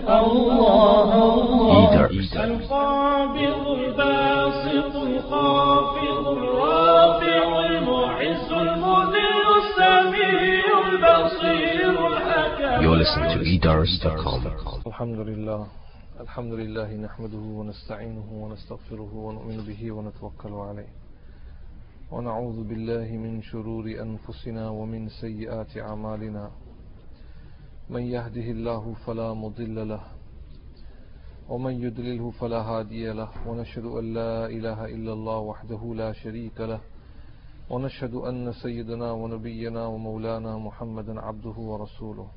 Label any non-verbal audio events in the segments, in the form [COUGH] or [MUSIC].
الله الله. القابض الباسط الخافض الرافع المعز المذل السميع البصير الحكم You're listening to edars.com. الحمد لله. الحمد لله نحمده ونستعينه ونستغفره ونؤمن به ونتوكل عليه. ونعوذ بالله من شرور أنفسنا ومن سيئات أعمالنا. من يهده الله فلا مضل له ومن يضلله فلا هادي له ونشهد أن لا إله إلا الله وحده لا شريك له ونشهد أن سيدنا ونبينا ومولانا محمدا عبده ورسوله.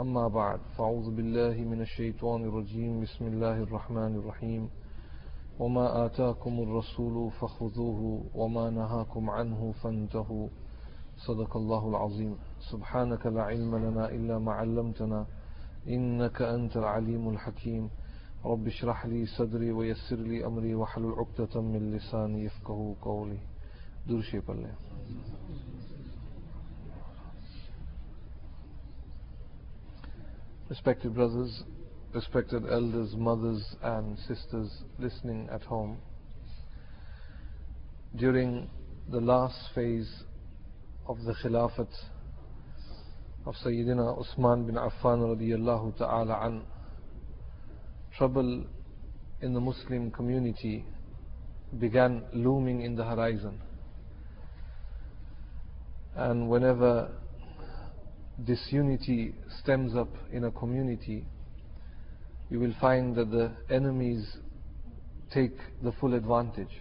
أما بعد فأعوذ بالله من الشيطان الرجيم بسم الله الرحمن الرحيم. وما آتاكم الرسول فخذوه وما نهاكم عنه فانتهوا. صدق الله العظيم. سبحانك لا علم لنا إلا ما علمتنا إنك أنت العليم الحكيم. رب اشرح لي صدري ويسر لي أمري واحلل عقدة من لساني يفقه قولي. درشي بالله Respected brothers, respected elders, mothers, and sisters listening at home, during the last phase of the Khilafat of Sayyidina Usman bin Affan radiyallahu ta'ala an, trouble in the Muslim community began looming in the horizon. And whenever disunity stems up in a community, you will find that the enemies take the full advantage.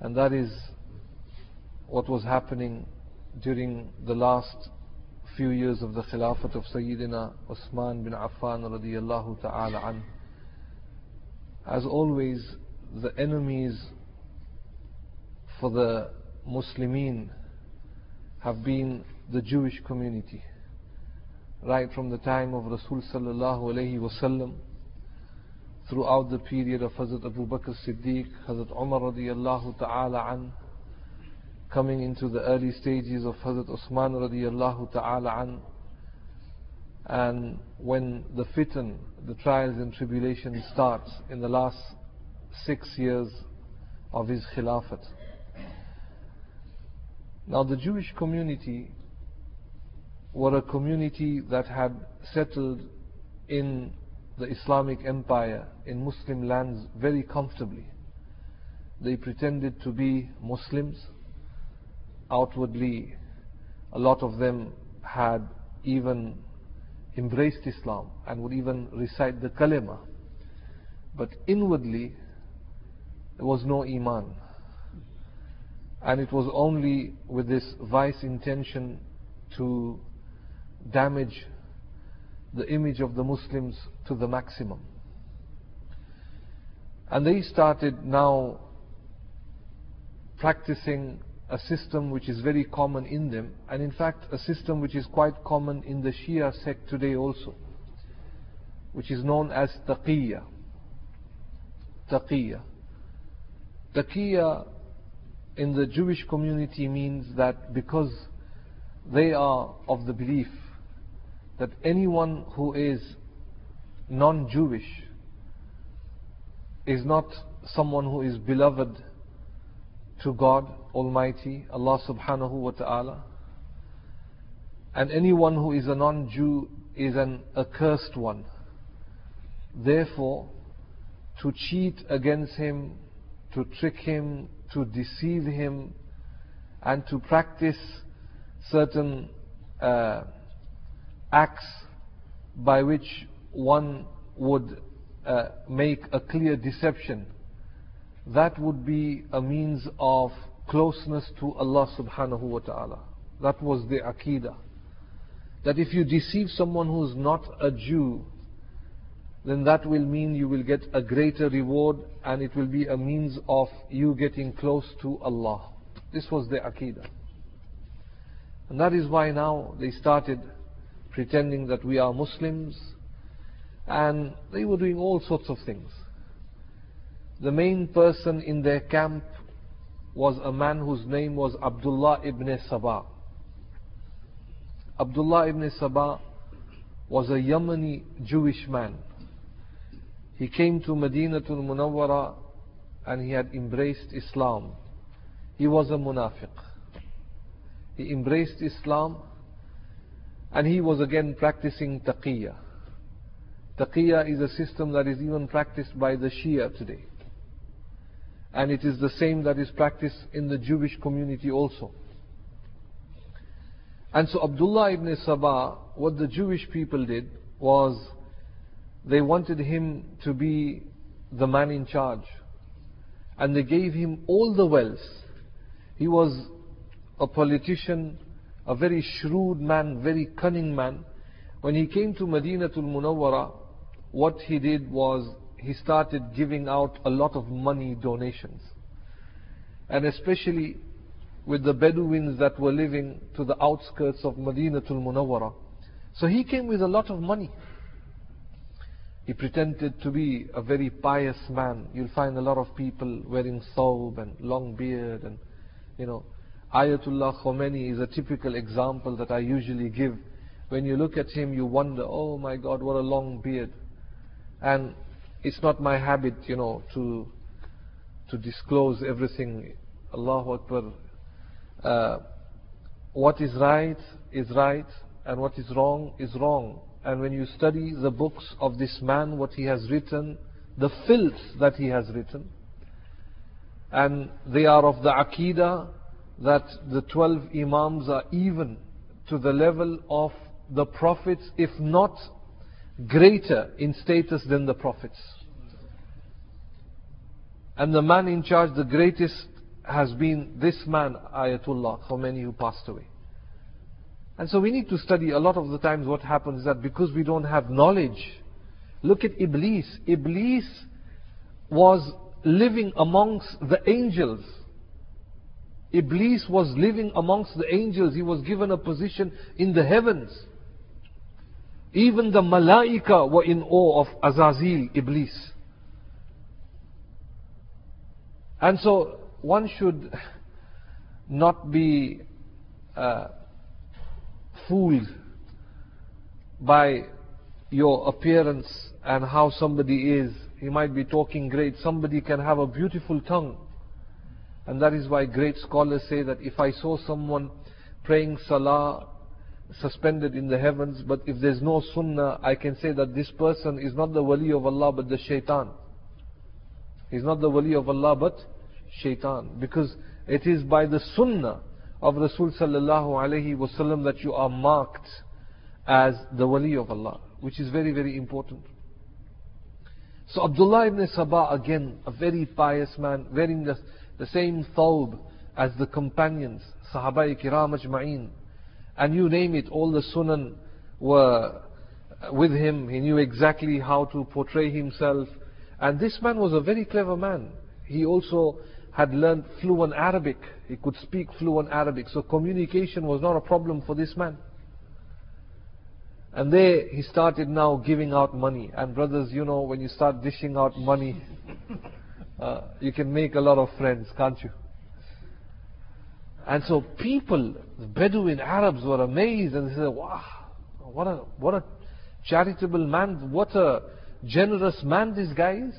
And that is what was happening during the last few years of the Khilafat of Sayyidina Usman bin Affan radiyallahu ta'ala an. As always, the enemies for the Muslimin have been the Jewish community. Right from the time of Rasul sallallahu alayhi wasallam, throughout the period of Hazrat Abu Bakr Siddiq, Hazrat Umar radiyallahu ta'ala an, coming into the early stages of Hazrat Usman radiyallahu ta'ala an, and when the fitan, the trials and tribulations starts in the last six years of his khilafat. Now the Jewish community were a community that had settled in the Islamic empire, in Muslim lands very comfortably. They pretended to be Muslims. Outwardly, a lot of them had even embraced Islam and would even recite the kalima. But inwardly, there was no Iman. And it was only with this vice intention to damage the image of the Muslims to the maximum. And they started now practicing a system which is very common in them, and in fact, a system which is quite common in the Shia sect today also, which is known as taqiyya. Taqiyya. Taqiyya in the Jewish community means that because they are of the belief that anyone who is non Jewish is not someone who is beloved to God Almighty, Allah subhanahu wa ta'ala, and anyone who is a non Jew is an accursed one. Therefore, to cheat against him, to trick him, to deceive him, and to practice certain uh, acts by which one would uh, make a clear deception, that would be a means of closeness to Allah subhanahu wa ta'ala. That was the aqidah. That if you deceive someone who is not a Jew, then that will mean you will get a greater reward and it will be a means of you getting close to Allah. This was the aqidah. And that is why now they started pretending that we are Muslims and they were doing all sorts of things. The main person in their camp was a man whose name was Abdullah ibn Sabah. Abdullah ibn Sabah was a Yemeni Jewish man. He came to Madinatul Munawwara and he had embraced Islam. He was a munafiq. He embraced Islam and he was again practicing taqiyya. Taqiyya is a system that is even practiced by the Shia today. And it is the same that is practiced in the Jewish community also. And so Abdullah ibn Sabah, what the Jewish people did was they wanted him to be the man in charge. And they gave him all the wealth. He was a politician, a very shrewd man, very cunning man. When he came to Madinatul Munawwara, what he did was he started giving out a lot of money donations. And especially with the Bedouins that were living to the outskirts of Madinatul Munawwara. So he came with a lot of money. He pretended to be a very pious man. You'll find a lot of people wearing thawb and long beard and, you know, Ayatollah Khomeini is a typical example that I usually give. When you look at him, you wonder, oh my God, what a long beard. And it's not my habit, you know, to to disclose everything. Allahu Akbar. Uh, what is right is right, and what is wrong is wrong. And when you study the books of this man, what he has written, the filth that he has written, and they are of the Aqidah that the 12 Imams are even to the level of the Prophets, if not greater in status than the Prophets. And the man in charge, the greatest, has been this man, Ayatollah Khomeini, who passed away. And so we need to study a lot of the times what happens is that because we don't have knowledge, look at Iblis. Iblis was living amongst the angels. Iblis was living amongst the angels. He was given a position in the heavens. Even the malaika were in awe of Azazil, Iblis. And so one should not be uh, fooled by your appearance and how somebody is. He might be talking great. Somebody can have a beautiful tongue. And that is why great scholars say that if I saw someone praying salah suspended in the heavens, but if there's no sunnah, I can say that this person is not the wali of Allah but the shaitan. He's not the wali of Allah but shaitan. Because it is by the sunnah of Rasul sallallahu alayhi wasallam that you are marked as the wali of Allah. Which is very, very important. So Abdullah ibn Sabah again, a very pious man, wearing the, the same thawb as the companions, Sahaba kiram. And you name it, all the sunan were with him. He knew exactly how to portray himself. And this man was a very clever man. He also had learned fluent Arabic. He could speak fluent Arabic. So communication was not a problem for this man. And there he started now giving out money. And brothers, you know, when you start dishing out money, [LAUGHS] uh, you can make a lot of friends, can't you? And so people, the Bedouin Arabs were amazed and they said, wow, what a, what a charitable man, what a generous man this guy is,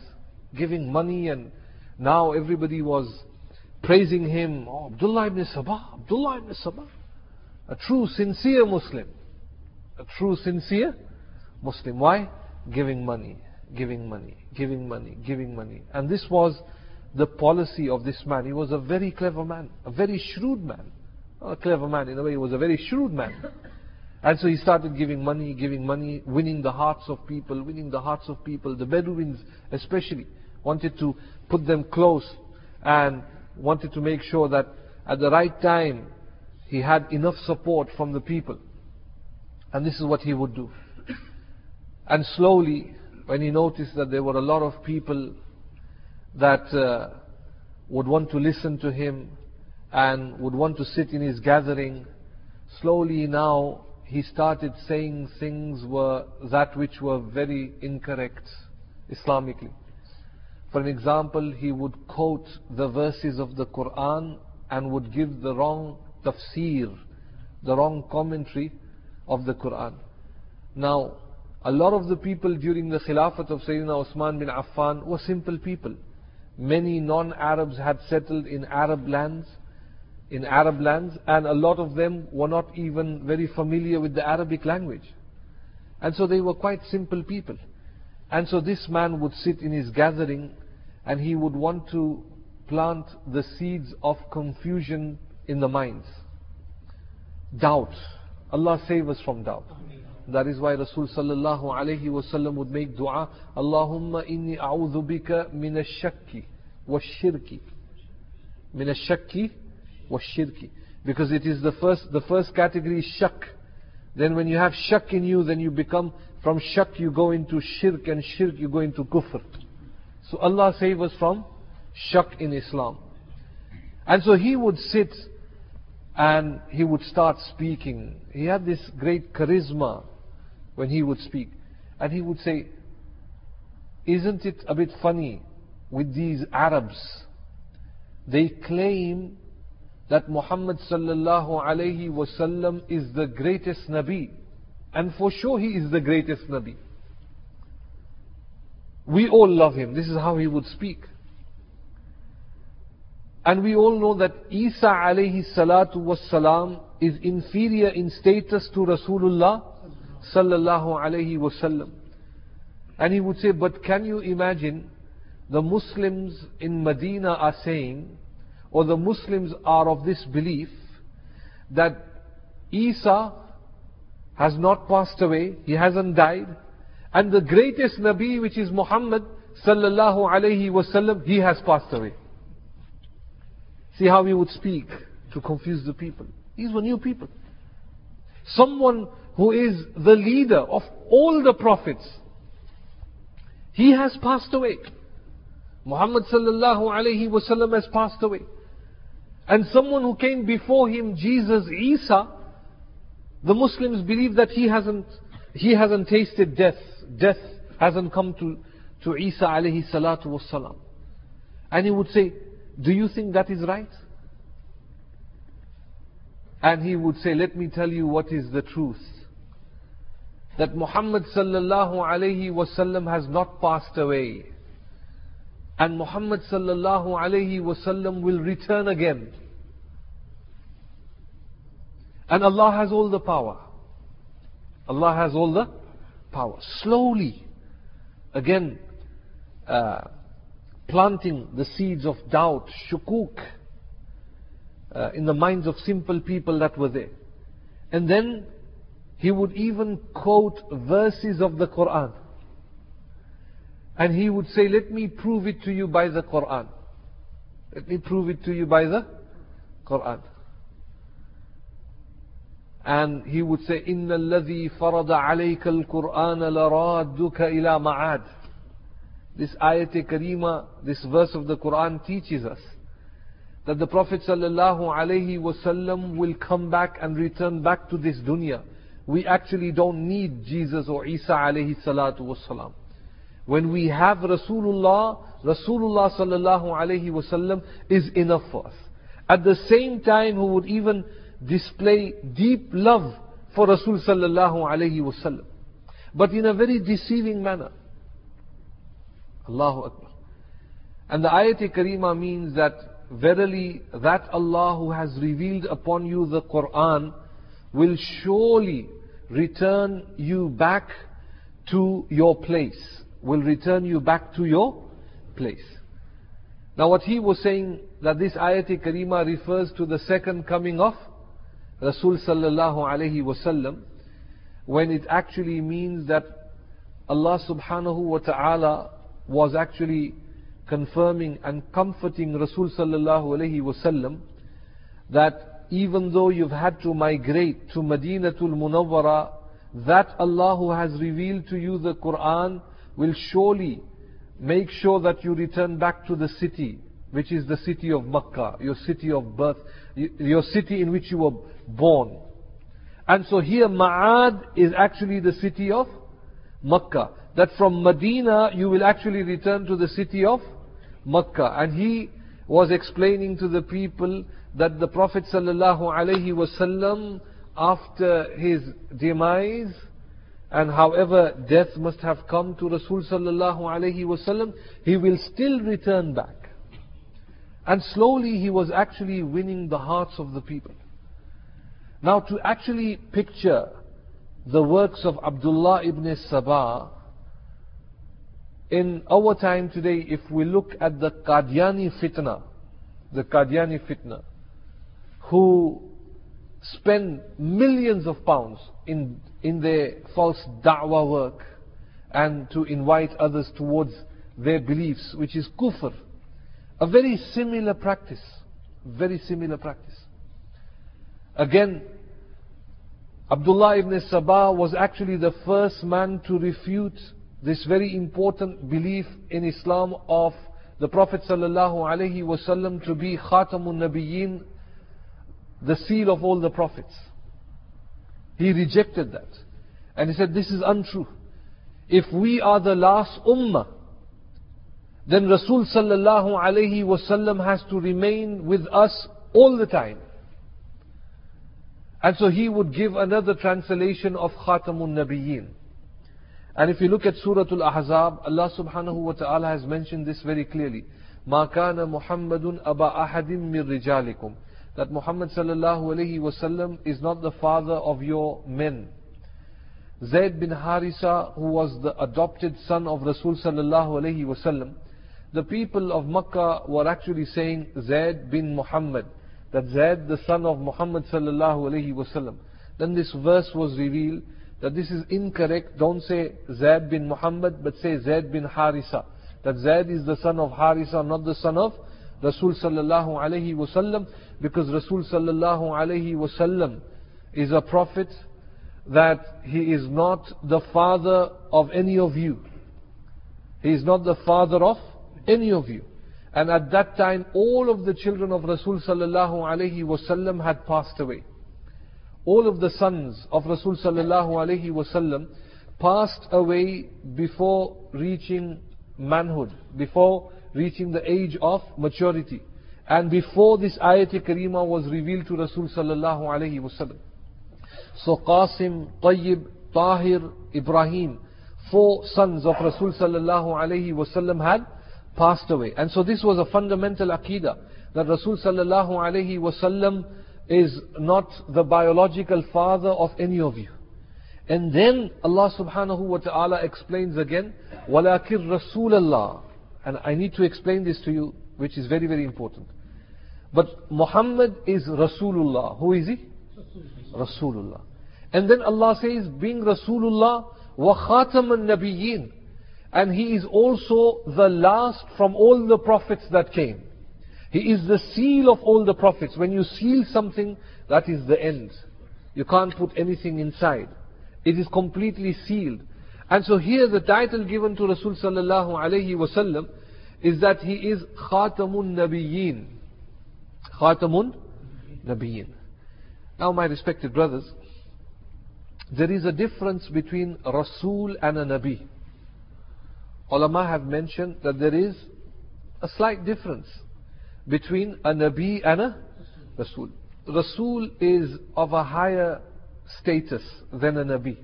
giving money and now everybody was praising him. Oh, Abdullah ibn Sabah, Abdullah ibn Sabah. A true, sincere Muslim. A true, sincere Muslim. Why? Giving money, giving money, giving money, giving money. And this was the policy of this man. He was a very clever man, a very shrewd man. Not a clever man in a way, he was a very shrewd man. And so he started giving money, giving money, winning the hearts of people, winning the hearts of people, the Bedouins especially wanted to put them close and wanted to make sure that at the right time he had enough support from the people. And this is what he would do. And slowly, when he noticed that there were a lot of people that uh, would want to listen to him and would want to sit in his gathering, slowly now he started saying things were that which were very incorrect Islamically. For an example, he would quote the verses of the Quran and would give the wrong tafsir, the wrong commentary of the Quran. Now, A lot of the people during the Khilafat of Sayyidina Osman bin Affan were simple people. Many non-Arabs had settled in Arab lands, in Arab lands, and a lot of them were not even very familiar with the Arabic language. And so they were quite simple people. And so this man would sit in his gathering and he would want to plant the seeds of confusion in the minds. Doubt. Allah save us from doubt. That is why Rasul sallallahu alayhi wasallam would make dua, Allahumma inni a'udhu bika min ash-shakki wa-shirki. Min ash-shakki wa-shirki. Because it is the first, the first category is shak. Then when you have shak in you, then you become, from shak you go into shirk, and shirk you go into kufr. So Allah save us from shak in Islam. And so he would sit and he would start speaking. He had this great charisma when he would speak. And he would say, Isn't it a bit funny with these Arabs? They claim that Muhammad sallallahu alayhi wasallam is the greatest Nabi. And for sure he is the greatest Nabi. We all love him. This is how he would speak. And we all know that Isa alayhi salatu was salam is inferior in status to Rasulullah sallallahu alayhi wasallam. And he would say, but can you imagine the Muslims in Medina are saying, or the Muslims are of this belief, that Isa has not passed away, he hasn't died, and the greatest Nabi which is Muhammad sallallahu alayhi wasallam, he has passed away. See how he would speak to confuse the people. These were new people. Someone who is the leader of all the prophets. He has passed away. Muhammad sallallahu alayhi wasallam has passed away. And someone who came before him, Jesus, Isa, the Muslims believe that he hasn't, he hasn't tasted death. Death hasn't come to, to Isa alayhi salatu wasalam. And he would say, do you think that is right? And he would say, let me tell you what is the truth. That Muhammad sallallahu alayhi wasallam has not passed away. And Muhammad sallallahu alayhi wasallam will return again. And Allah has all the power. Allah has all the power. Slowly, again, uh, planting the seeds of doubt, shukuk, uh, in the minds of simple people that were there. And then he would even quote verses of the Quran. And he would say, Let me prove it to you by the Quran. Let me prove it to you by the Quran. And he would say, إِنَّ الَّذِي فَرَضَ عَلَيْكَ الْقُرْآنَ لَرَادُّكَ إِلَى مَعَادٍ This ayat karima, this verse of the Quran teaches us that the Prophet sallallahu alaihi wasallam will come back and return back to this dunya. We actually don't need Jesus or Isa alayhi salatu wasalam. When we have Rasulullah, Rasulullah sallallahu alaihi wasallam is enough for us. At the same time, who would even display deep love for Rasul sallallahu alayhi wasallam. But in a very deceiving manner. Allahu Akbar. And the ayat karima means that verily that Allah who has revealed upon you the Quran will surely return you back to your place. Will return you back to your place. Now what he was saying that this ayat karima refers to the second coming of Rasul sallallahu wasallam when it actually means that Allah subhanahu wa ta'ala was actually confirming and comforting Rasul sallallahu alayhi wasallam that even though you've had to migrate to Madinatul Munawwara, that Allah who has revealed to you the Quran will surely make sure that you return back to the city, which is the city of Makkah, your city of birth, your city in which you were born. And so here Ma'ad is actually the city of Makkah. That from Medina you will actually return to the city of Makkah. And he was explaining to the people that the Prophet wasallam after his demise and however death must have come to Rasul wasallam, he will still return back. And slowly he was actually winning the hearts of the people. Now to actually picture the works of Abdullah ibn Sabah, in our time today, if we look at the Qadiani fitna, the Qadiani fitna, who spend millions of pounds in, in their false da'wah work and to invite others towards their beliefs, which is kufr. A very similar practice. Very similar practice. Again, Abdullah ibn Sabah was actually the first man to refute this very important belief in Islam of the Prophet sallallahu alaihi wasallam to be Khatamun Nabiyyin, the seal of all the prophets. He rejected that. And he said, this is untrue. If we are the last ummah, then Rasul sallallahu alaihi wasallam has to remain with us all the time. And so he would give another translation of Khatamun Nabiyyin. And if you look at Surah Al-Ahzab, Allah subhanahu wa ta'ala has mentioned this very clearly. ما كان محمد أبا أحد من رجالكم that Muhammad sallallahu alayhi wasallam is not the father of your men. Zayd bin Harisa, who was the adopted son of Rasul sallallahu alayhi wasallam, the people of Makkah were actually saying Zayd bin Muhammad, that Zayd the son of Muhammad sallallahu alayhi wasallam. Then this verse was revealed that this is incorrect. Don't say Zayd bin Muhammad, but say Zayd bin Harisa. That Zayd is the son of Harisa, not the son of Rasul sallallahu alayhi wasallam, because Rasul sallallahu alayhi wasallam is a prophet that he is not the father of any of you. He is not the father of any of you. And at that time, all of the children of Rasul sallallahu alayhi wasallam had passed away all of the sons of Rasul sallallahu alaihi wasallam passed away before reaching manhood, before reaching the age of maturity. And before this ayat karima was revealed to Rasul sallallahu alaihi wasallam. So Qasim, Tayyib, Tahir, Ibrahim, four sons of Rasul sallallahu alaihi wasallam had passed away. And so this was a fundamental aqidah that Rasul sallallahu alaihi wasallam is not the biological father of any of you. And then Allah subhanahu wa ta'ala explains again, وَلَكِنْ رَسُولَ اللَّهِ and I need to explain this to you, which is very, very important. But Muhammad is Rasulullah. Who is he? Rasulullah. And then Allah says, being Rasulullah, wa khataman nabiyyin. And he is also the last from all the prophets that came. He is the seal of all the prophets. When you seal something, that is the end. You can't put anything inside. It is completely sealed. And so here the title given to Rasul sallallahu alayhi wasallam is that he is Khatamun Nabiyyin. Khatamun Nabiyyin. Now my respected brothers, there is a difference between Rasul and a Nabi. Ulama have mentioned that there is a slight difference between a Nabi and a Rasul. Rasul is of a higher status than a Nabi.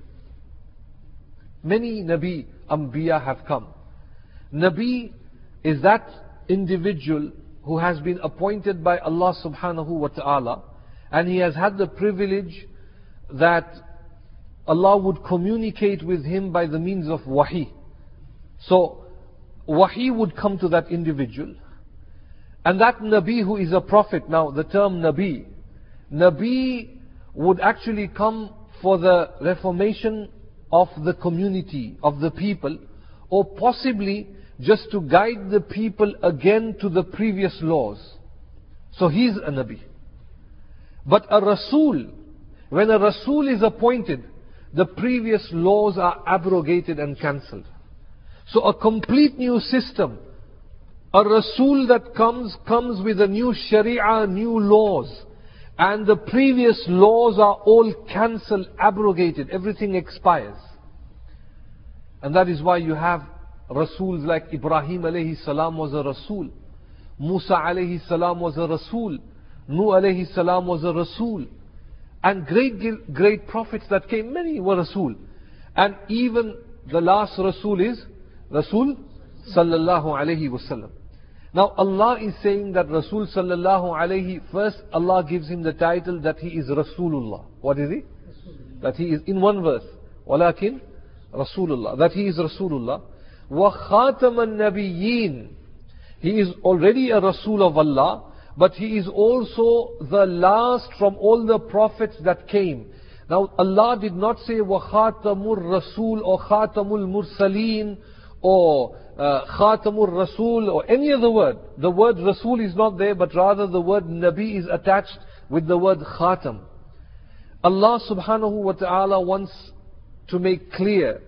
Many Nabi, Ambiya have come. Nabi is that individual who has been appointed by Allah subhanahu wa ta'ala and he has had the privilege that Allah would communicate with him by the means of wahi. So, wahi would come to that individual and that Nabi who is a prophet, now the term Nabi, Nabi would actually come for the reformation of the community, of the people, or possibly just to guide the people again to the previous laws. So he's a Nabi. But a Rasul, when a Rasul is appointed, the previous laws are abrogated and cancelled. So a complete new system a Rasul that comes, comes with a new Sharia, new laws. And the previous laws are all cancelled, abrogated. Everything expires. And that is why you have Rasuls like Ibrahim alayhi salam was a Rasul. Musa alayhi salam was a Rasul. Nuh alayhi salam was a Rasul. And great, great prophets that came, many were Rasul. And even the last Rasul is Rasul sallallahu alayhi wasallam. Now Allah is saying that Rasul sallallahu alayhi, first Allah gives him the title that he is Rasulullah. What is he? That he is in one verse. ولكن Rasulullah. That he is Rasulullah. وَخَاتَمَ النَّبِيِّينَ He is already a Rasul of Allah, but he is also the last from all the prophets that came. Now Allah did not say وَخَاتَمُ الرَّسُولِ or خَاتَمُ الْمُرْسَلِينَ or uh, Khatamur Rasul or any other word. The word Rasul is not there, but rather the word Nabi is attached with the word Khatam. Allah subhanahu wa ta'ala wants to make clear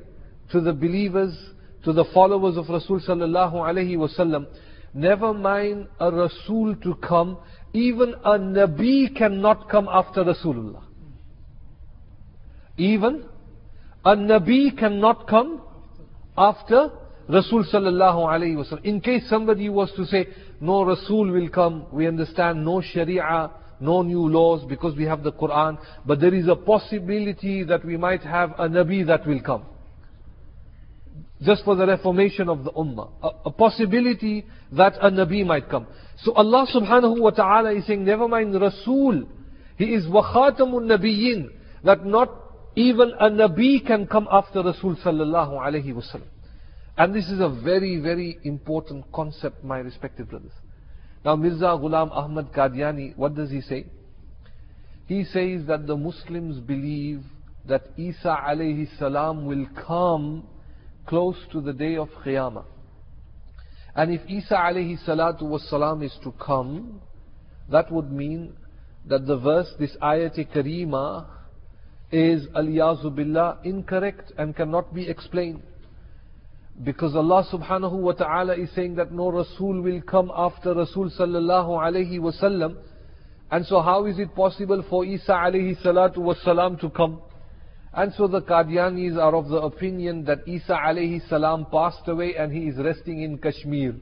to the believers, to the followers of Rasul sallallahu alayhi wasallam, never mind a Rasul to come, even a Nabi cannot come after Rasulullah. Even a Nabi cannot come after Rasul sallallahu alayhi wasallam. In case somebody was to say, no Rasul will come, we understand no Sharia, no new laws because we have the Quran, but there is a possibility that we might have a Nabi that will come. Just for the reformation of the Ummah. A, a possibility that a Nabi might come. So Allah subhanahu wa ta'ala is saying, never mind Rasul. He is وَخَاتَمُ النَّبِيِّينَ That not even a Nabi can come after Rasul sallallahu alayhi wasallam. And this is a very, very important concept, my respected brothers. Now, Mirza Ghulam Ahmad Qadiani, what does he say? He says that the Muslims believe that Isa alayhi salam will come close to the day of Qiyamah. And if Isa alayhi salatu was salam is to come, that would mean that the verse, this ayat karima, is aliyazu billah incorrect and cannot be explained. Because Allah subhanahu wa ta'ala is saying that no Rasul will come after Rasul sallallahu alayhi wasallam. And so how is it possible for Isa alayhi salatu wasalam to come? And so the Qadianis are of the opinion that Isa alayhi salam passed away and he is resting in Kashmir.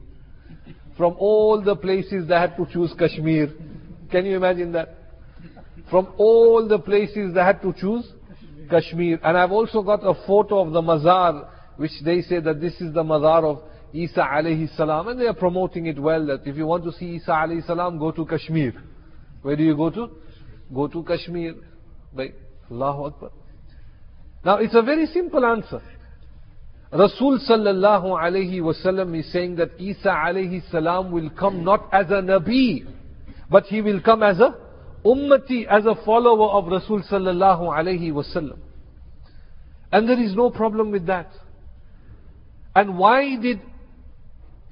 From all the places they had to choose Kashmir. Can you imagine that? From all the places they had to choose Kashmir. And I've also got a photo of the mazar which they say that this is the mazar of Isa alayhi salam, and they are promoting it well that if you want to see Isa alayhi salam, go to Kashmir. Where do you go to? Go to Kashmir. Right? Allahu Akbar. Now it's a very simple answer. Rasul sallallahu alayhi wasallam is saying that Isa alayhi salam will come not as a Nabi, but he will come as a ummati, as a follower of Rasul sallallahu alayhi wasallam. And there is no problem with that. And why did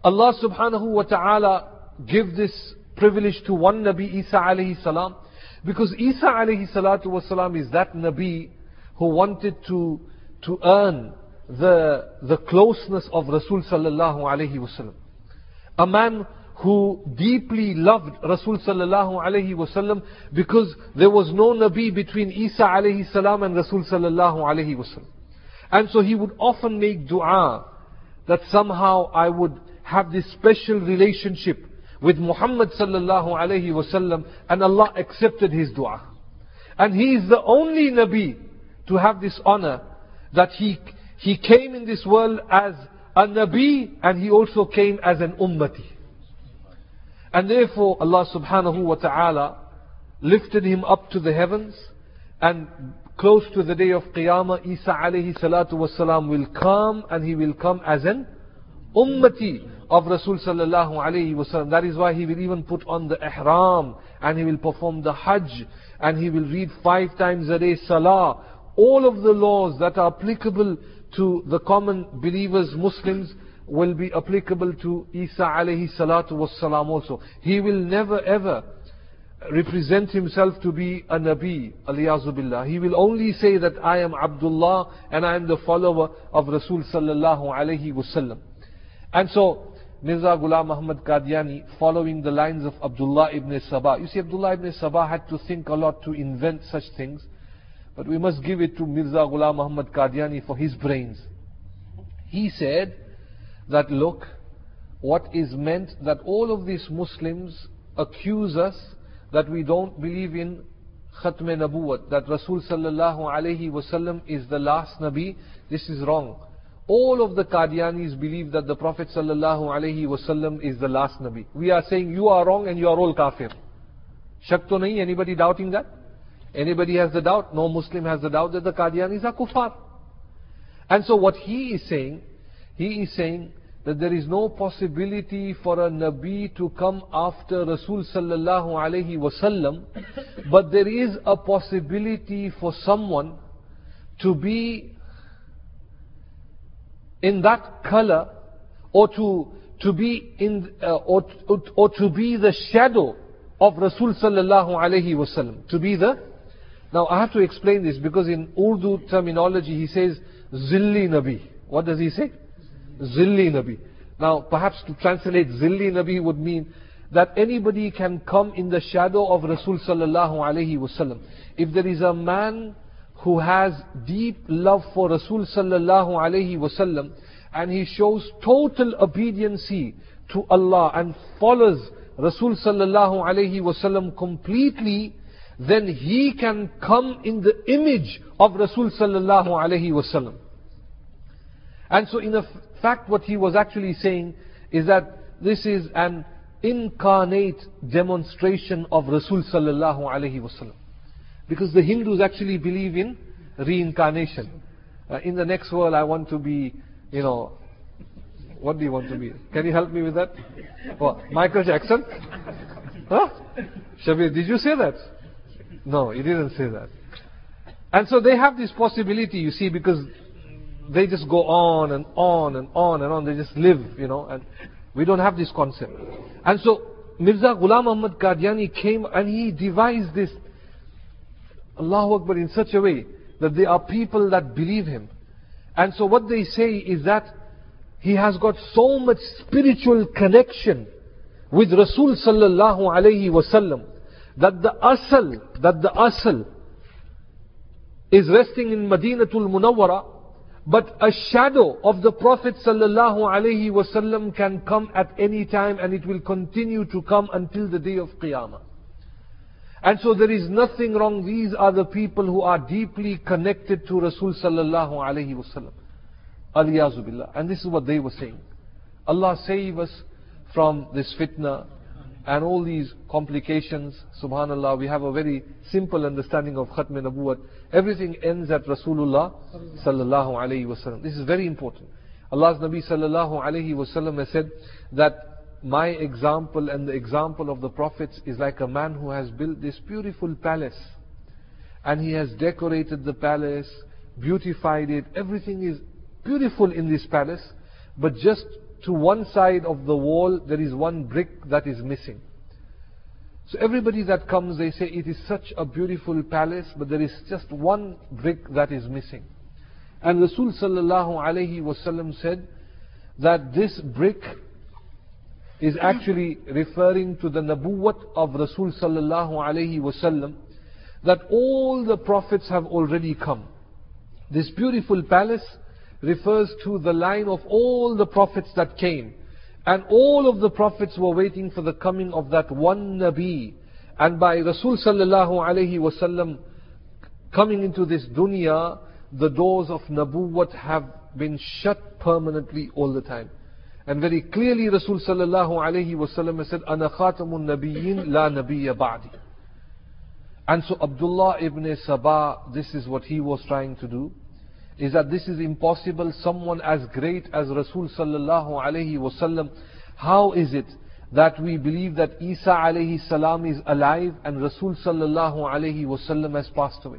Allah subhanahu wa ta'ala give this privilege to one Nabi Isa alayhi salam? Because Isa alayhi salatu wasalam is that Nabi who wanted to, to earn the, the closeness of Rasul sallallahu alayhi wasallam. A man who deeply loved Rasul sallallahu alayhi wasallam because there was no Nabi between Isa alayhi salam and Rasul sallallahu alayhi wasallam. And so he would often make dua that somehow I would have this special relationship with Muhammad sallallahu alayhi wasallam and Allah accepted his dua. And he is the only Nabi to have this honor that he, he came in this world as a Nabi and he also came as an Ummati. And therefore Allah subhanahu wa ta'ala lifted him up to the heavens and close to the day of Qiyamah, Isa alayhi salatu wasalam will come and he will come as an ummati of Rasul sallallahu alayhi wasallam. That is why he will even put on the ihram and he will perform the hajj and he will read five times a day salah. All of the laws that are applicable to the common believers, Muslims, will be applicable to Isa alayhi salatu wasalam also. He will never ever represent himself to be a Nabi, aliyazu billah. He will only say that I am Abdullah and I am the follower of Rasul sallallahu alayhi wasallam. And so, Mirza Ghulam Muhammad Qadiani, following the lines of Abdullah ibn Sabah. You see, Abdullah ibn Sabah had to think a lot to invent such things. But we must give it to Mirza Ghulam Muhammad Qadiani for his brains. He said that, look, what is meant that all of these Muslims accuse us that we don't believe in Khatm Nabuwat, that Rasul sallallahu alayhi wasallam is the last Nabi, this is wrong. All of the Qadianis believe that the Prophet sallallahu alayhi wasallam is the last Nabi. We are saying you are wrong and you are all kafir. Shak to nahi, anybody doubting that? Anybody has the doubt? No Muslim has the doubt that the Qadianis are kuffar. And so what he is saying, he is saying that there is no possibility for a Nabi to come after Rasul sallallahu alayhi wasallam, [LAUGHS] but there is a possibility for someone to be in that color or to to be in uh, or, or to be the shadow of Rasul sallallahu alayhi wasallam to be the now I have to explain this because in Urdu terminology he says zilli nabi. What does he say zilli nabi now, perhaps to translate Zilli Nabi would mean that anybody can come in the shadow of Rasul sallallahu wasallam. If there is a man who has deep love for Rasul sallallahu wasallam and he shows total obedience to Allah and follows Rasul sallallahu alaihi wasallam completely, then he can come in the image of Rasul sallallahu alaihi wasallam. And so in fact what he was actually saying is that this is an incarnate demonstration of Rasul sallallahu alaihi wasallam. Because the Hindus actually believe in reincarnation. Uh, in the next world I want to be, you know, what do you want to be? Can you help me with that? What, Michael Jackson? Huh? Shabir, did you say that? No, you didn't say that. And so they have this possibility, you see, because they just go on and on and on and on. They just live, you know, and we don't have this concept. And so Mirza Ghulam Ahmad Qadiani came and he devised this Allahu Akbar in such a way that there are people that believe him. And so what they say is that he has got so much spiritual connection with Rasul sallallahu alayhi wasallam that the asal, that the asal is resting in Madinatul Munawwara but a shadow of the Prophet wasallam can come at any time and it will continue to come until the day of Qiyamah. And so there is nothing wrong. These are the people who are deeply connected to Rasul sallallahu alaihi wasallam. Aliyazu billah. And this is what they were saying. Allah save us from this fitna and all these complications. Subhanallah, we have a very simple understanding of Khatm Nabuwat. Everything ends at Rasulullah sallallahu alayhi wasallam. This is very important. Allah's Nabi sallallahu alayhi wasallam has said that my example and the example of the prophets is like a man who has built this beautiful palace. And he has decorated the palace, beautified it. Everything is beautiful in this palace. But just to one side of the wall, there is one brick that is missing. So everybody that comes, they say, it is such a beautiful palace, but there is just one brick that is missing. And Rasul sallallahu wasallam said that this brick is actually referring to the nabuwat of Rasul sallallahu wasallam, that all the prophets have already come. This beautiful palace refers to the line of all the prophets that came. And all of the prophets were waiting for the coming of that one Nabi. And by Rasul sallallahu alayhi wasallam coming into this dunya, the doors of Nabuwat have been shut permanently all the time. And very clearly Rasul sallallahu alayhi wasallam said, Ana khatamun nabiyyin la nabiyya ba'di. And so Abdullah ibn Sabah, this is what he was trying to do is that this is impossible. Someone as great as Rasul sallallahu alayhi wasallam, how is it that we believe that Isa alayhi salam is alive and Rasul sallallahu alayhi wasallam has passed away?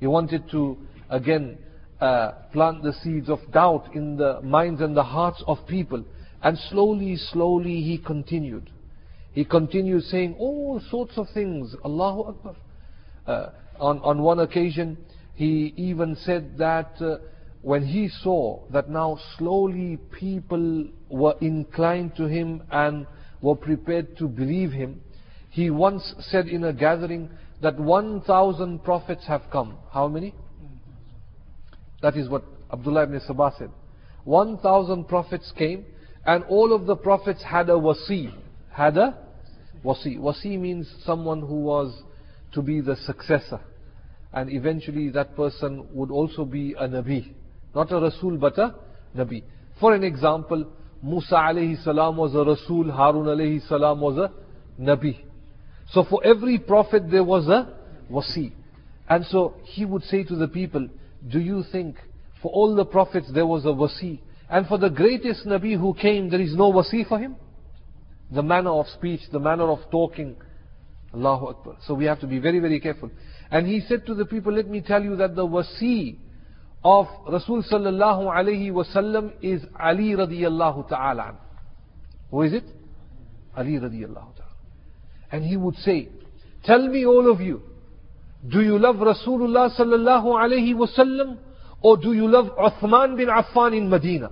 He wanted to again uh, plant the seeds of doubt in the minds and the hearts of people. And slowly, slowly he continued. He continued saying all sorts of things. Allahu Akbar. Uh, on, on one occasion, he even said that uh, when he saw that now slowly people were inclined to him and were prepared to believe him, he once said in a gathering that 1,000 prophets have come. How many? That is what Abdullah ibn Sabah said. 1,000 prophets came and all of the prophets had a wasi. Had a wasi. Wasi means someone who was to be the successor. And eventually that person would also be a Nabi. Not a Rasul, but a Nabi. For an example, Musa alayhi salam was a Rasul, Harun alayhi salam was a Nabi. So for every prophet there was a wasi. And so he would say to the people, do you think for all the prophets there was a wasi? And for the greatest Nabi who came, there is no wasi for him? The manner of speech, the manner of talking. Allahu Akbar. So we have to be very, very careful. And he said to the people, let me tell you that the wasi of Rasul sallallahu alayhi wasallam is Ali radiyallahu ta'ala. Who is it? Ali radiyallahu ta'ala. And he would say, tell me all of you, do you love Rasulullah sallallahu alayhi wasallam or do you love Uthman bin Affan in Medina?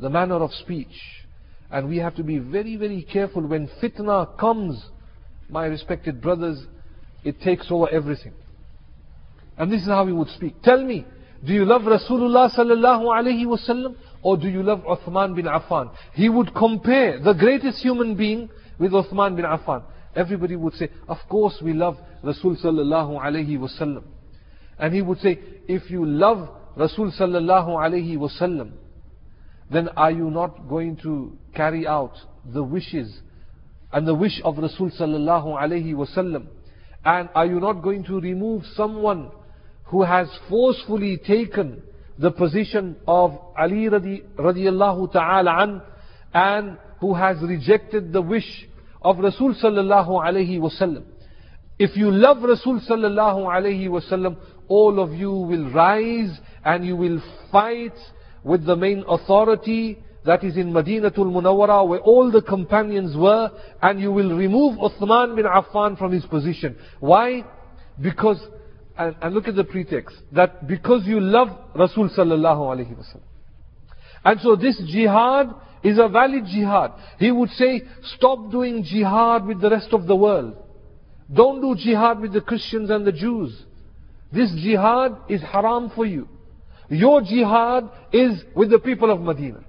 The manner of speech. And we have to be very, very careful when fitna comes, my respected brothers, it takes over everything. And this is how he would speak. Tell me, do you love Rasulullah sallallahu alayhi wasallam or do you love Uthman bin Affan? He would compare the greatest human being with Uthman bin Affan. Everybody would say, of course we love Rasul sallallahu alayhi wasallam. And he would say, if you love Rasul sallallahu alayhi wasallam, then are you not going to carry out the wishes and the wish of Rasul sallallahu alayhi wasallam? And are you not going to remove someone who has forcefully taken the position of Ali radi, radiallahu ta'ala an and who has rejected the wish of Rasul sallallahu alayhi wasallam. If you love Rasul sallallahu alayhi wasallam, all of you will rise and you will fight with the main authority that is in Madinatul Munawwara where all the companions were and you will remove Uthman bin Affan from his position. Why? Because and, and look at the pretext, that because you love Rasul sallallahu alayhi. And so this jihad is a valid jihad. He would say, stop doing jihad with the rest of the world. Don't do jihad with the Christians and the Jews. This jihad is haram for you. Your jihad is with the people of Medina.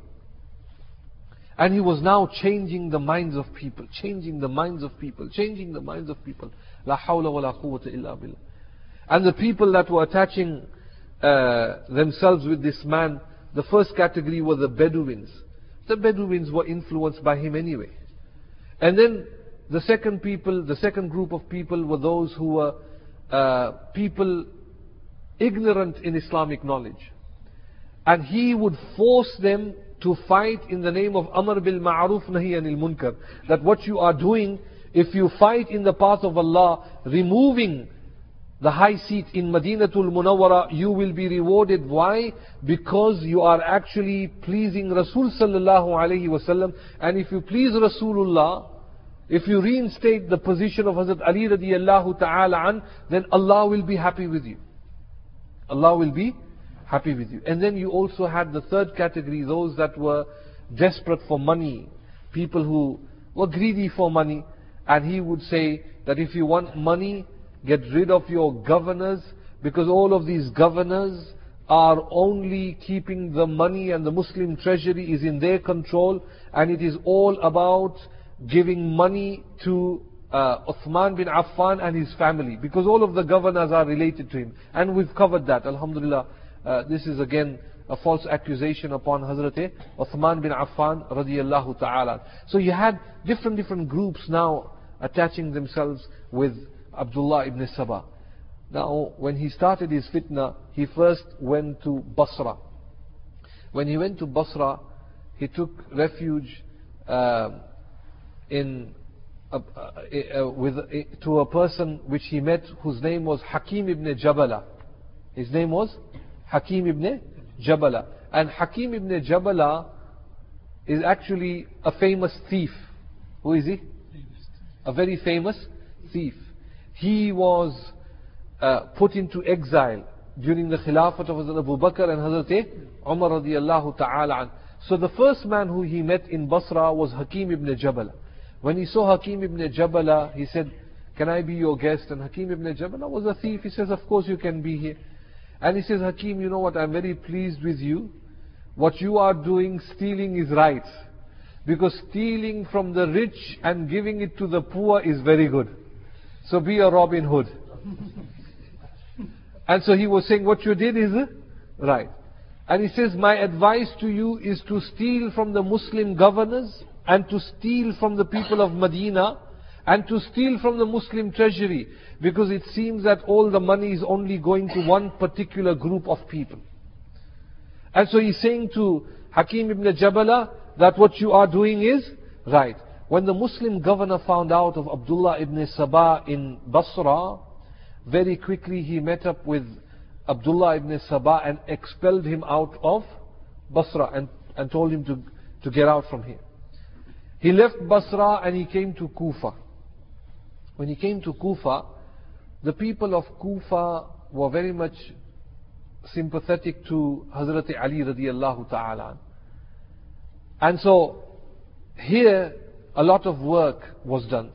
And he was now changing the minds of people, changing the minds of people, changing the minds of people. La hawla wa la quwwata illa billah. And the people that were attaching uh, themselves with this man, the first category were the Bedouins. The Bedouins were influenced by him anyway. And then the second people, the second group of people were those who were uh, people ignorant in Islamic knowledge. And he would force them to fight in the name of Amr bil Ma'ruf Nahi anil Munkar. That what you are doing, if you fight in the path of Allah, removing the high seat in Madinatul Munawwara, you will be rewarded. Why? Because you are actually pleasing Rasul sallallahu alayhi wasallam. And if you please Rasulullah, if you reinstate the position of Hazrat Ali radiallahu ta'ala an, then Allah will be happy with you. Allah will be happy with you. And then you also had the third category, those that were desperate for money, people who were greedy for money. And he would say that if you want money, Get rid of your governors because all of these governors are only keeping the money and the Muslim treasury is in their control and it is all about giving money to uh, Uthman bin Affan and his family because all of the governors are related to him and we've covered that Alhamdulillah uh, this is again a false accusation upon Hazrat Uthman bin Affan radiyallahu ta'ala so you had different different groups now attaching themselves with Abdullah ibn Saba. Now, when he started his fitna, he first went to Basra. When he went to Basra, he took refuge uh, in uh, uh, with, to a person which he met whose name was Hakim ibn Jabala. His name was Hakim ibn Jabala. And Hakim ibn Jabala is actually a famous thief. Who is he? A very famous thief he was uh, put into exile during the Khilafat of Hazrat Abu Bakr and Hazrat Umar radiallahu ta'ala So the first man who he met in Basra was Hakim ibn Jabala. When he saw Hakim ibn Jabala, he said, can I be your guest? And Hakim ibn Jabala was a thief. He says, of course you can be here. And he says, Hakim, you know what, I'm very pleased with you. What you are doing, stealing is right. Because stealing from the rich and giving it to the poor is very good. So be a Robin Hood. [LAUGHS] And so he was saying, what you did is right. And he says, my advice to you is to steal from the Muslim governors and to steal from the people of Medina and to steal from the Muslim treasury because it seems that all the money is only going to one particular group of people. And so he's saying to Hakim ibn Jabala that what you are doing is right. When the Muslim governor found out of Abdullah ibn Saba in Basra, very quickly he met up with Abdullah ibn Saba and expelled him out of Basra and, and told him to, to get out from here. He left Basra and he came to Kufa. When he came to Kufa, the people of Kufa were very much sympathetic to Hazrat Ali radiallahu ta'ala. And so, here, a lot of work was done.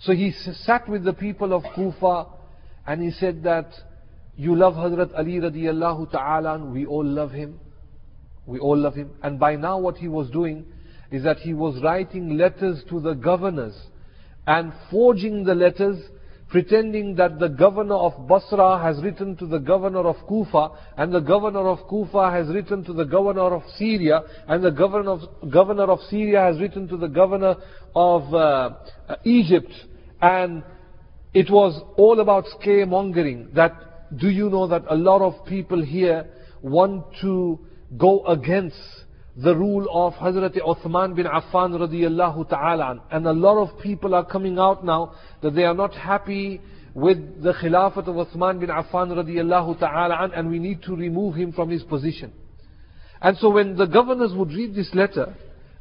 So he sat with the people of Kufa and he said that, you love Hazrat Ali radiallahu ta'ala, we all love him. We all love him. And by now what he was doing is that he was writing letters to the governors and forging the letters pretending that the governor of Basra has written to the governor of Kufa, and the governor of Kufa has written to the governor of Syria, and the governor of, governor of Syria has written to the governor of uh, Egypt. And it was all about scaremongering. That, do you know that a lot of people here want to go against the rule of Hazrat Uthman bin Affan radiyallahu ta'ala. And a lot of people are coming out now that they are not happy with the Khilafat of Uthman bin Affan radiyallahu ta'ala and we need to remove him from his position. And so when the governors would read this letter,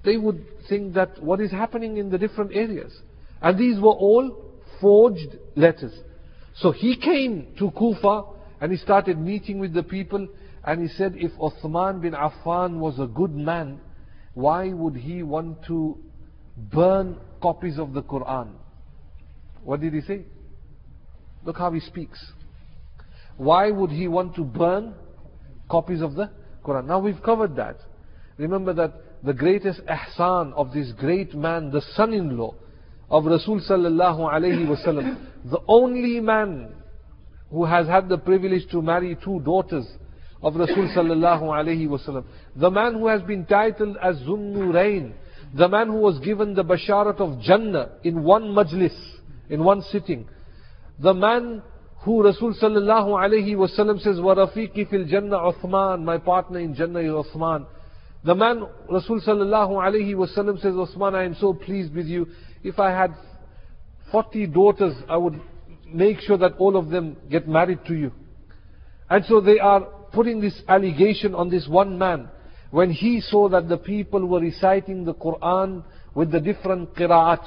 they would think that what is happening in the different areas. And these were all forged letters. So he came to Kufa and he started meeting with the people and he said, if Uthman bin Affan was a good man, why would he want to burn copies of the Quran? What did he say? Look how he speaks. Why would he want to burn copies of the Quran? Now we've covered that. Remember that the greatest ihsan of this great man, the son-in-law of Rasul sallallahu alayhi wasallam, the only man who has had the privilege to marry two daughters of Rasul sallallahu alayhi wasallam. The man who has been titled as Zunnurain, the man who was given the basharat of Jannah in one majlis, in one sitting. The man who Rasul sallallahu alayhi wasallam says, وَرَفِيقِ fil Jannah Uthman, my partner in Jannah is Uthman. The man, Rasul sallallahu alayhi wasallam says, Uthman, I am so pleased with you. If I had 40 daughters, I would make sure that all of them get married to you. And so they are putting this allegation on this one man when he saw that the people were reciting the Quran with the different qira'at.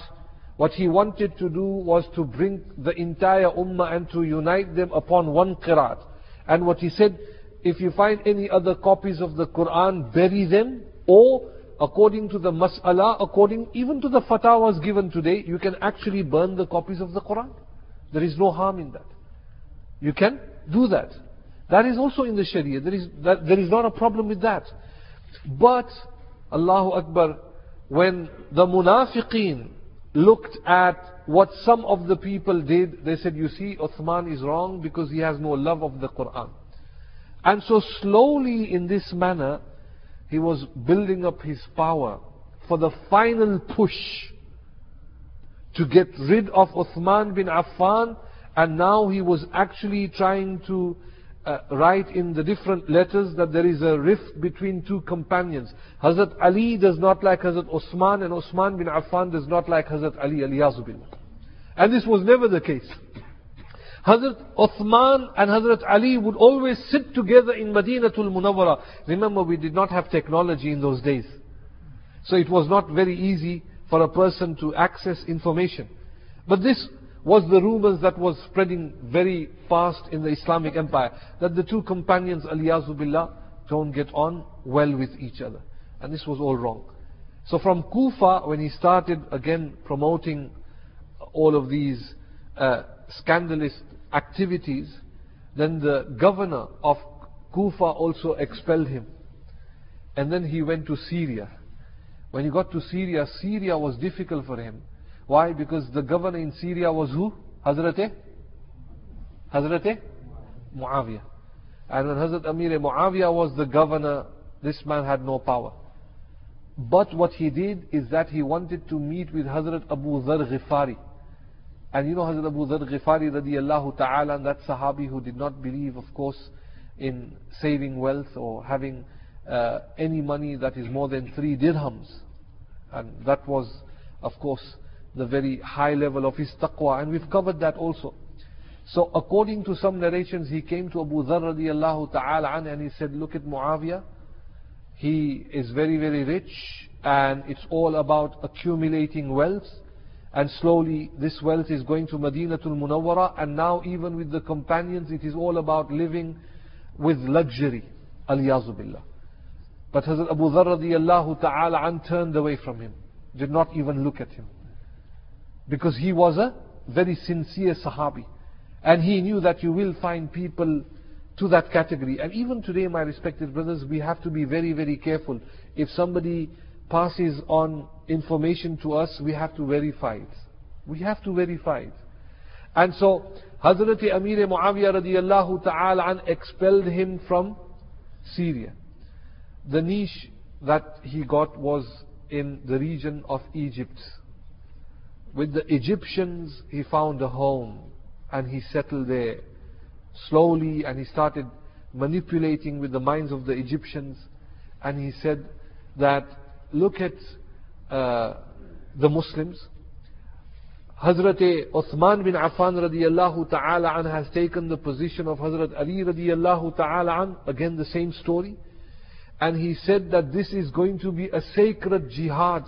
What he wanted to do was to bring the entire ummah and to unite them upon one qira'at. And what he said, if you find any other copies of the Quran, bury them, or according to the mas'ala, according even to the fatwas given today, you can actually burn the copies of the Quran. There is no harm in that. You can do that. That is also in the Sharia. There is, that, there is not a problem with that. But, Allahu Akbar, when the munafiqeen looked at what some of the people did, they said, you see, Uthman is wrong because he has no love of the Quran. And so slowly in this manner, he was building up his power for the final push to get rid of Uthman bin Affan and now he was actually trying to uh, write in the different letters that there is a rift between two companions. Hazrat Ali does not like Hazrat Osman and Osman bin Affan does not like Hazrat Ali aliyazubillah. And this was never the case. Hazrat Uthman and Hazrat Ali would always sit together in Madinatul Munawwara. Remember, we did not have technology in those days. So it was not very easy for a person to access information. But this was the rumors that was spreading very fast in the Islamic Empire that the two companions, Aliyazu Billah, don't get on well with each other. And this was all wrong. So from Kufa, when he started again promoting all of these uh, scandalous activities, then the governor of Kufa also expelled him. And then he went to Syria. When he got to Syria, Syria was difficult for him. Why? Because the governor in Syria was who? Hazrat Hazrat Muawiyah. And when Hazrat Amir Muawiyah was the governor, this man had no power. But what he did is that he wanted to meet with Hazrat Abu Dhar Ghifari. And you know Hazrat Abu Dhar Ghifari radiallahu ta'ala, and that Sahabi who did not believe, of course, in saving wealth or having uh, any money that is more than three dirhams. And that was, of course, the very high level of his taqwa. And we've covered that also. So according to some narrations, he came to Abu Dharr radiallahu ta'ala an and he said, look at Muawiyah. He is very, very rich and it's all about accumulating wealth. And slowly this wealth is going to Madinatul Munawwara and now even with the companions it is all about living with luxury. Aliyazu billah. But Hazrat Abu Dharr radiallahu ta'ala an turned away from him. Did not even look at him. Because he was a very sincere Sahabi. And he knew that you will find people to that category. And even today, my respected brothers, we have to be very, very careful. If somebody passes on information to us, we have to verify it. We have to verify it. And so, Hazrat Amir Muawiyah radiallahu ta'ala expelled him from Syria. The niche that he got was in the region of Egypt. With the Egyptians, he found a home and he settled there. Slowly and he started manipulating with the minds of the Egyptians. And he said that look at uh, the Muslims. Hazrat Uthman bin Affan radiallahu ta'ala an has taken the position of Hazrat Ali radiallahu ta'ala an again the same story. And he said that this is going to be a sacred jihad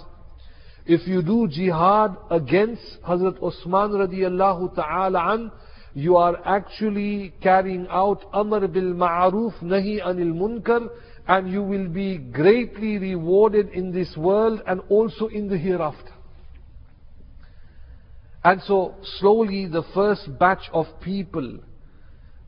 if you do jihad against Hazrat Osman radiallahu ta'ala an, you are actually carrying out Amr bil Ma'aruf Nahi Anil Munkar and you will be greatly rewarded in this world and also in the hereafter. And so slowly the first batch of people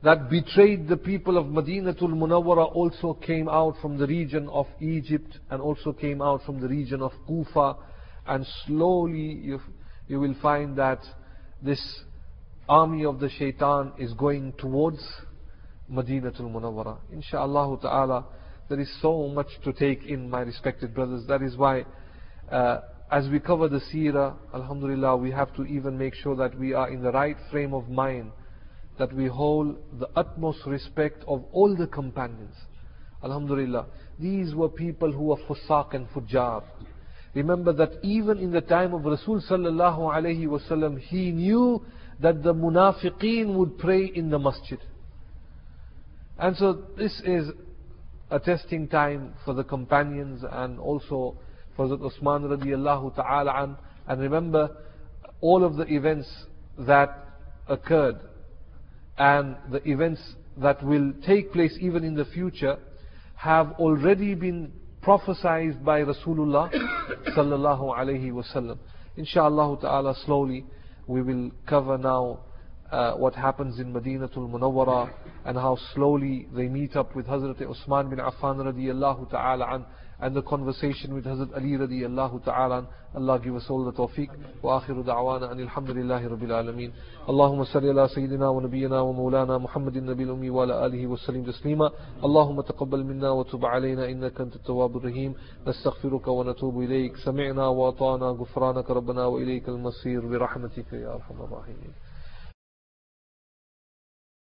that betrayed the people of Madinatul Munawwara also came out from the region of Egypt and also came out from the region of Kufa and slowly you, you will find that this army of the shaitan is going towards Madinatul Munawwara. Insha'Allah ta'ala, there is so much to take in, my respected brothers. That is why, uh, as we cover the seerah, Alhamdulillah, we have to even make sure that we are in the right frame of mind, that we hold the utmost respect of all the companions. Alhamdulillah. These were people who were fusaq and fujar. Remember that even in the time of Rasul sallallahu alayhi wasallam, he knew that the munafiqeen would pray in the masjid. And so this is a testing time for the companions and also for the Usman radiallahu ta'ala an. And remember all of the events that occurred and the events that will take place even in the future have already been prophesied by Rasulullah sallallahu alayhi wasallam. Inshallah ta'ala slowly we will cover now uh, what happens in Madinatul Munawwara and how slowly they meet up with Hazrat Usman bin Affan radiyallahu ta'ala an and the conversation with Hazrat Ali radiallahu ta'ala. Allah give us all the tawfiq. Wa akhiru da'wana anil hamdulillahi rabbil alameen. Allahumma salli ala sayyidina wa nabiyyina wa maulana Muhammadin nabil ummi wa ala alihi wa sallim taslima. Allahumma taqabbal minna wa tub alayna innaka anta tawwabur rahim. Nastaghfiruka wa natubu ilayk. Sami'na wa ata'na ghufranaka rabbana wa ilayka al-masir bi rahmatika ya arhamar rahimin.